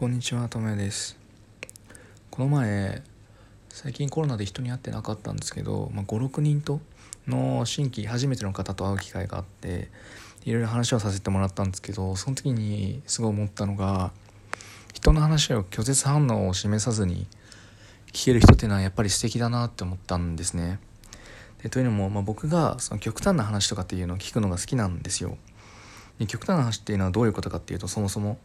こんにちは、ともやです。この前、最近コロナで人に会ってなかったんですけど、まあ、5、6人との新規、初めての方と会う機会があって、いろいろ話をさせてもらったんですけど、その時にすごい思ったのが、人の話を拒絶反応を示さずに聞ける人っていうのはやっぱり素敵だなって思ったんですね。でというのも、まあ、僕がその極端な話とかっていうのを聞くのが好きなんですよ。で極端な話っていうのはどういうことかっていうとそもそも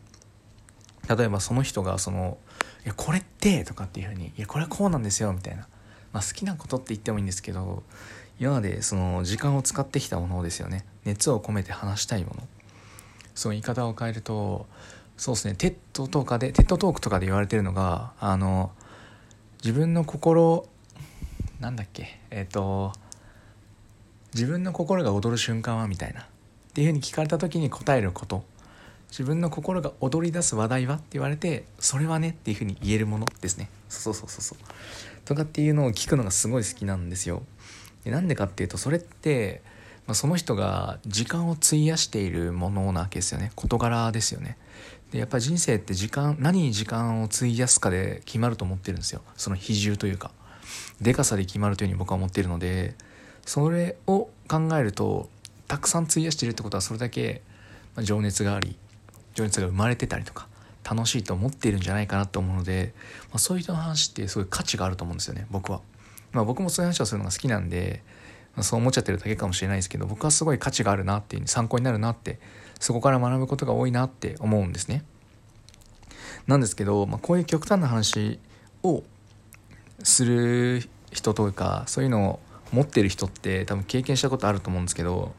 例えばその人がその「いやこれって」とかっていうふうに「いやこれはこうなんですよ」みたいな、まあ、好きなことって言ってもいいんですけど今までその時間を使ってきたものですよね。熱を込めて話したいもの。その言い方を変えるとそうですね TED とかで TED Talk とかで言われてるのがあの自分の心なんだっけえっ、と自分の心が踊る瞬間はみたいな。っていうふうに聞かれた時に答えること。自分の心が踊り出す話題は？って言われてそれはねっていうふうに言えるものですね。そうそうそうそう。とかっていうのを聞くのがすごい好きなんですよ。でなんでかっていうとそれって、まあ、その人が時間を費やしているものなわけですよね。事柄ですよね。でやっぱり人生って時間何に時間を費やすかで決まると思ってるんですよ。その比重というか。でかさで決まるというふうに僕は思っているのでそれを考えるとたくさん費やしているってことはそれだけ情熱があり情熱が生まれてたりとか楽しいと思っているんじゃないかなと思うので、まあ、そういう人の話ってすごい価値があると思うんですよね僕は。まあ、僕もそういう話をするのが好きなんで、まあ、そう思っちゃってるだけかもしれないですけど僕はすごい価値があるなっていう参考になるなってそこから学ぶことが多いなって思うんですね。なんですけど、まあ、こういう極端な話をする人というかそういうのを持ってる人って多分経験したことあると思うんですけど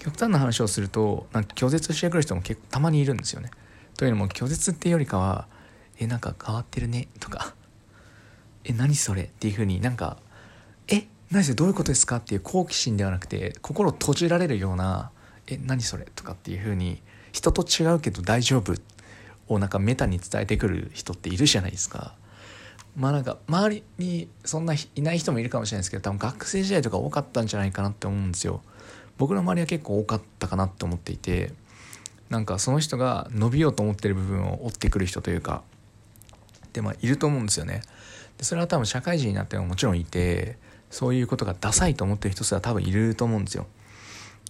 極端な話をするとなんか拒絶してくる人も結構たまにいるんですよね。というのも拒絶っていうよりかは「えなんか変わってるね」とか「え何それ?」っていうふうになんか「え何それどういうことですか?」っていう好奇心ではなくて心閉じられるような「え何それ?」とかっていうふうに人と違うけど大丈夫をなんかメタに伝えてくる人っているじゃないですか。まあなんか周りにそんないない人もいるかもしれないですけど多分学生時代とか多かったんじゃないかなって思うんですよ。僕の周りは結構多かったかなって思っていてなんかその人が伸びようと思ってる部分を追ってくる人というかでまあいると思うんですよね。でそれは多分社会人になってももちろんいてそういうことがダサいと思ってる人すら多分いると思うんですよ。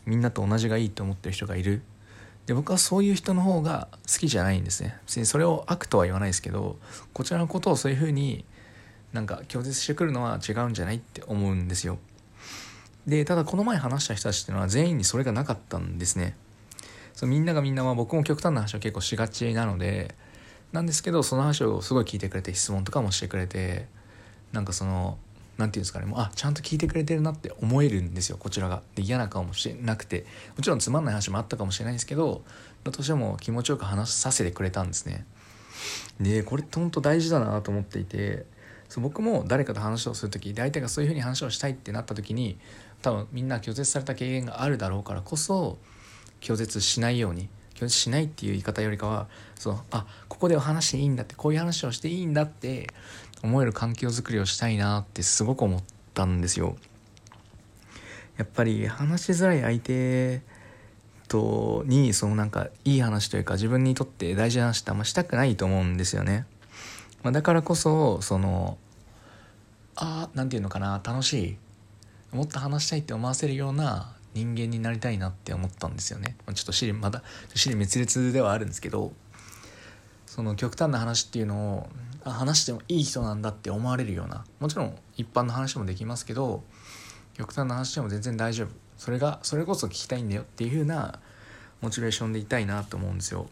みんなと同じがいいと思ってる人がいる。で僕はそういう人の方が好きじゃないんですね。別にそれを悪とは言わないですけどこちらのことをそういうふうになんか拒絶してくるのは違うんじゃないって思うんですよ。でただこの前話した人たちっていうのは全員にそれがなかったんですね。そうみんながみんなは僕も極端な話を結構しがちなのでなんですけどその話をすごい聞いてくれて質問とかもしてくれてなんかその何て言うんですかねもうあちゃんと聞いてくれてるなって思えるんですよこちらが。で嫌な顔もしてなくてもちろんつまんない話もあったかもしれないんですけどだとしても気持ちよく話させてくれたんですね。でこれって本当大事だなと思っていてそう僕も誰かと話をする時で相手がそういうふうに話をしたいってなった時に多分みんな拒絶された経験があるだろうからこそ拒絶しないように拒絶しないっていう言い方よりかはそうあここでは話していいんだってこういう話をしていいんだって思える環境づくりをしたいなってすごく思ったんですよ。やっぱり話しづらい相手とにそのなんかいい話というか自分にとって大事な話ってあんましたくないと思うんですよね。まあ、だからこそそのあ何て言うのかな楽しいもっと話したいって思わせるような人間になりたいなって思ったんですよね。ちょっと尻まだ尻滅裂ではあるんですけどその極端な話っていうのをあ話してもいい人なんだって思われるようなもちろん一般の話もできますけど極端な話でも全然大丈夫それがそれこそ聞きたいんだよっていう風なモチベーションでいたいなと思うんですよ。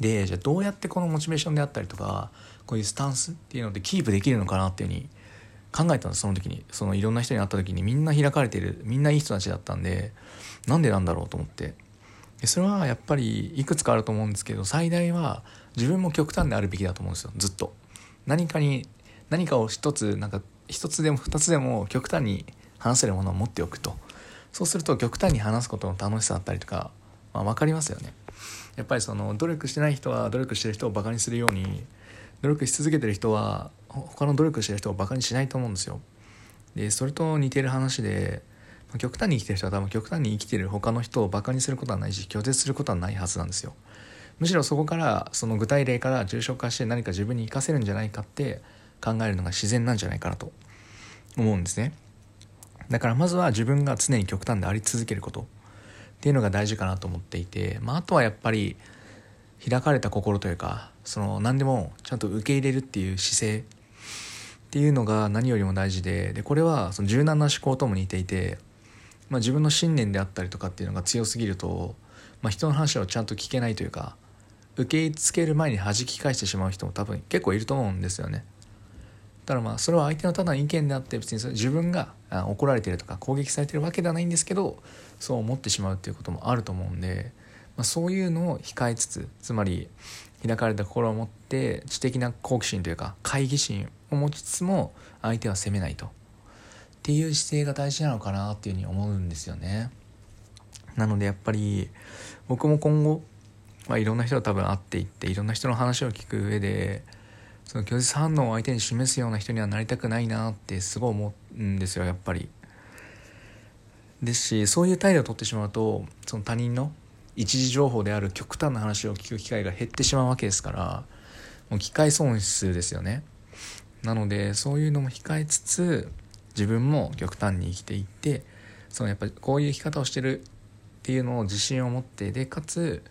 でじゃあどうやってこのモチベーションであったりとかこういうスタンスっていうのでキープできるのかなっていうふうに考えたんですその時に。そのいろんな人に会った時にみんな開かれてるみんないい人たちだったんでなんでなんだろうと思って。でそれはやっぱりいくつかあると思うんですけど最大は自分も極端であるべきだと思うんですよ。ずっと。何かに何かを一つなんか一つでも二つでも極端に話せるものを持っておくと。そうすると極端に話すことの楽しさだったりとか、まあ、分かりますよね。やっぱりその努力してない人は努力してる人をバカにするように努力し続けてる人は他の努力してる人をバカにしないと思うんですよ。でそれと似てる話で極端に生きてる人は多分極端に生きてる他の人をバカにすることはないし拒絶することはないはずなんですよ。むしろそこからその具体例から重症化して何か自分に活かせるんじゃないかって考えるのが自然なんじゃないかなと思うんですね。だからまずは自分が常に極端であり続けること。っていうのが大事かなと思っていて、まあ、あとはやっぱり開かれた心というかその何でもちゃんと受け入れるっていう姿勢っていうのが何よりも大事ででこれはその柔軟な思考とも似ていて、まあ、自分の信念であったりとかっていうのが強すぎると、まあ、人の話をちゃんと聞けないというか受け入れつける前に弾き返してしまう人も多分結構いると思うんですよね。だからまあそれは相手のただの意見であって別にそれ自分が怒られてるとか攻撃されてるわけではないんですけどそう思ってしまうっていうこともあると思うんで、まあ、そういうのを控えつつつまり開かれた心を持って知的な好奇心というか懐疑心を持ちつつも相手は責めないとっていう姿勢が大事なのかなっていうふうに思うんですよね。なのでやっぱり僕も今後、まあ、いろんな人と多分会っていっていろんな人の話を聞く上でその拒絶反応を相手に示すような人にはなりたくないなってすごい思うんですよやっぱり。ですしそういう態度をとってしまうとその他人の一時情報である極端な話を聞く機会が減ってしまうわけですからもう機会損失ですよね。なのでそういうのも控えつつ自分も極端に生きていってそのやっぱりこういう生き方をしてるっていうのを自信を持ってでかつ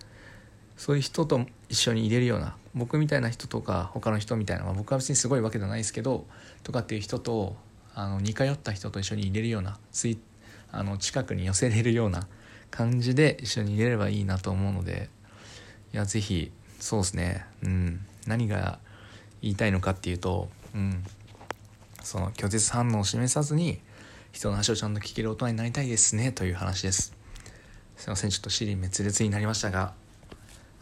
そういう人と一緒に入れるような僕みたいな人とか他の人みたいな、まあ、僕は別にすごいわけではないですけどとかっていう人とあの似通った人と一緒に入れるようなついあの近くに寄せれるような感じで一緒に入れればいいなと思うのでいや是非そうですね。うん。何が言いたいのかっていうとうん。その拒絶反応を示さずに人の話をちゃんと聞ける大人になりたいですねという話です。すいません。ちょっと尻滅裂になりましたが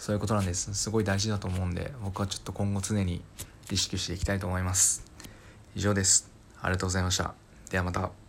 そういうことなんです。すごい大事だと思うんで僕はちょっと今後常に意識していきたいと思います。以上です。ありがとうございました。ではまた。